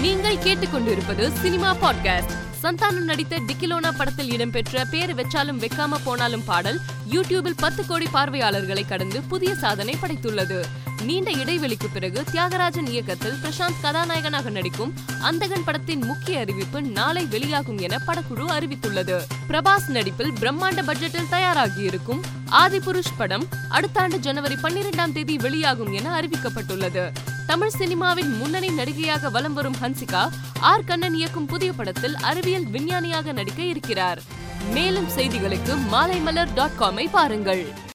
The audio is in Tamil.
நீங்கள் கேட்டுக்கொண்டிருப்பது சினிமா பாட்காஸ்ட். சந்தானம் நடித்த டிக்கிலோனா படத்தில் இடம்பெற்ற பேரு வெச்சாலும் வைக்காம போனாலும் பாடல் யூடியூபில் பத்து கோடி பார்வையாளர்களை கடந்து புதிய சாதனை படைத்துள்ளது. நீண்ட இடைவெளிக்கு பிறகு தியாகராஜன் இயக்கத்தில் பிரசாந்த் கதாநாயகனாக நடிக்கும் அந்தகன் படத்தின் முக்கிய அறிவிப்பு நாளை வெளியாகும் என படக்குழு அறிவித்துள்ளது. பிரபாஸ் நடிப்பில் பிரம்மாண்ட பட்ஜெட்டில் தயாராகியிருக்கும் ஆதிபுருஷ் படம் அடுத்த ஆண்டு ஜனவரி பன்னிரெண்டாம் தேதி வெளியாகும் என அறிவிக்கப்பட்டுள்ளது. தமிழ் சினிமாவின் முன்னணி நடிகையாக வலம் வரும் ஹன்சிகா ஆர் கண்ணன் இயக்கும் புதிய படத்தில் அறிவியல் விஞ்ஞானியாக நடிக்க இருக்கிறார். மேலும் செய்திகளுக்கு மாலைமலர் டாட் காமை பாருங்கள்.